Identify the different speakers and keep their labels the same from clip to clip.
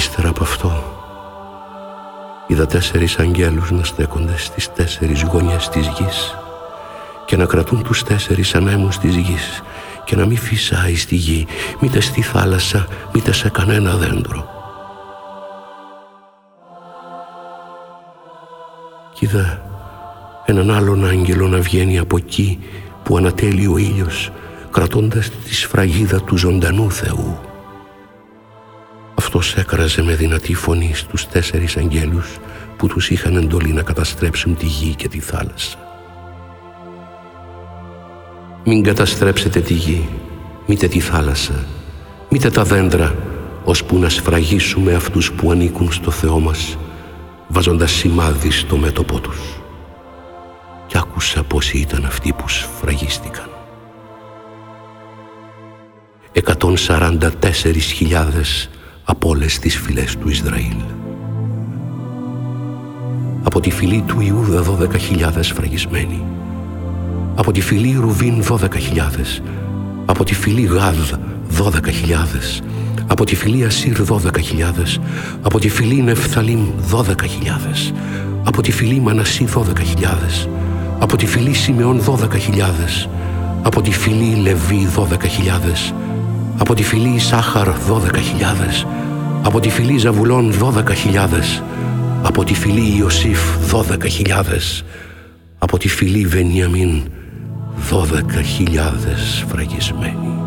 Speaker 1: Ύστερα από αυτό είδα τέσσερις αγγέλους να στέκονται στις τέσσερις γωνιές της γης και να κρατούν τους τέσσερις ανέμους της γης και να μην φυσάει στη γη, μήτε στη θάλασσα, μήτε σε κανένα δέντρο. Κι είδα έναν άλλον άγγελο να βγαίνει από εκεί που ανατέλει ο ήλιος κρατώντας τη σφραγίδα του ζωντανού Θεού. Αυτός έκραζε με δυνατή φωνή στους τέσσερις αγγέλους που τους είχαν εντολή να καταστρέψουν τη γη και τη θάλασσα. Μην καταστρέψετε τη γη, μήτε τη θάλασσα, μήτε τα δέντρα, ώσπου να σφραγίσουμε αυτούς που ανήκουν στο Θεό μας, βάζοντας σημάδι στο μέτωπό τους. Κι άκουσα πόσοι ήταν αυτοί που σφραγίστηκαν. 144.000 από όλες τις φυλές του Ισραήλ. Από τη φυλή του Ιούδα 12.000 φραγισμένοι. Από τη φυλή Ρουβίν 12.000. Από τη φυλή Γάδ 12.000. Από τη φυλή Ασύρ 12.000. Από τη φυλή Νεφθαλήμ 12.000. Από τη φυλή Μανασί 12.000. Από τη φυλή Σιμεών 12.000. Από τη φυλή Λεβί 12.000 από τη φυλή Σάχαρ 12.000, από τη φυλή Ζαβουλών 12.000, από τη φυλή Ιωσήφ 12.000, από τη φυλή Βενιαμίν 12.000 φραγισμένοι.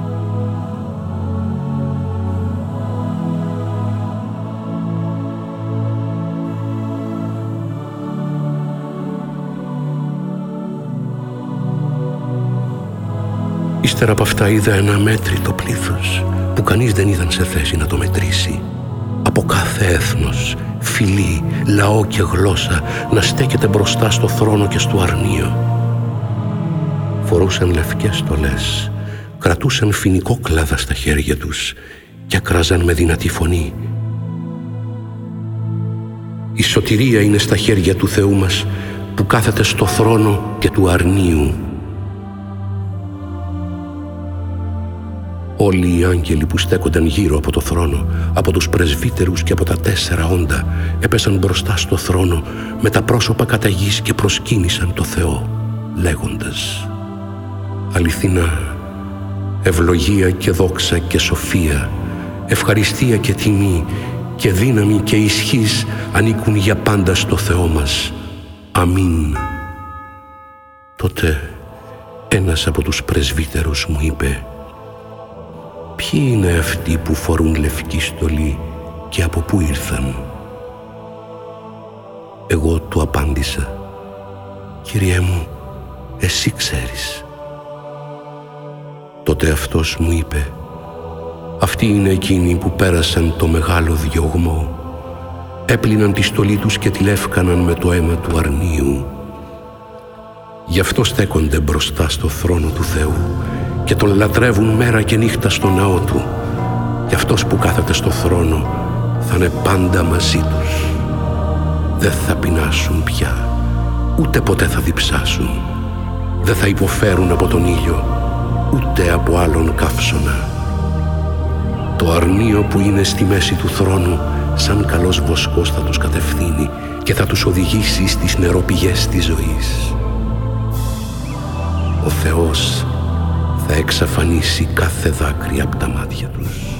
Speaker 1: Ύστερα από αυτά είδα ένα μέτρητο πλήθος που κανείς δεν ήταν σε θέση να το μετρήσει. Από κάθε έθνος, φυλή, λαό και γλώσσα να στέκεται μπροστά στο θρόνο και στο αρνίο. Φορούσαν λευκές στολές, κρατούσαν φοινικό κλάδα στα χέρια τους και ακράζαν με δυνατή φωνή. Η σωτηρία είναι στα χέρια του Θεού μας που κάθεται στο θρόνο και του αρνίου Όλοι οι άγγελοι που στέκονταν γύρω από το θρόνο, από τους πρεσβύτερους και από τα τέσσερα όντα, έπεσαν μπροστά στο θρόνο με τα πρόσωπα κατά γης και προσκύνησαν το Θεό, λέγοντας «Αληθινά, ευλογία και δόξα και σοφία, ευχαριστία και τιμή και δύναμη και ισχύς ανήκουν για πάντα στο Θεό μας. Αμήν». Τότε ένας από τους πρεσβύτερους μου είπε Ποιοι είναι αυτοί που φορούν λευκή στολή και από πού ήρθαν; Εγώ του απάντησα «Κύριέ μου, εσύ ξέρεις». Τότε αυτός μου είπε «Αυτοί είναι εκείνοι που πέρασαν το μεγάλο διωγμό, έπλυναν τη στολή τους και τη λεύκαναν με το αίμα του αρνίου. Γι' αυτό στέκονται μπροστά στο θρόνο του Θεού και τον λατρεύουν μέρα και νύχτα στο ναό του και αυτός που κάθεται στο θρόνο θα είναι πάντα μαζί τους. Δεν θα πεινάσουν πια, ούτε ποτέ θα διψάσουν. Δεν θα υποφέρουν από τον ήλιο, ούτε από άλλον καύσωνα. Το αρνίο που είναι στη μέση του θρόνου σαν καλός βοσκός θα τους κατευθύνει και θα τους οδηγήσει στις νεροπηγές της ζωής. Ο Θεός θα εξαφανίσει κάθε δάκρυ από τα μάτια τους.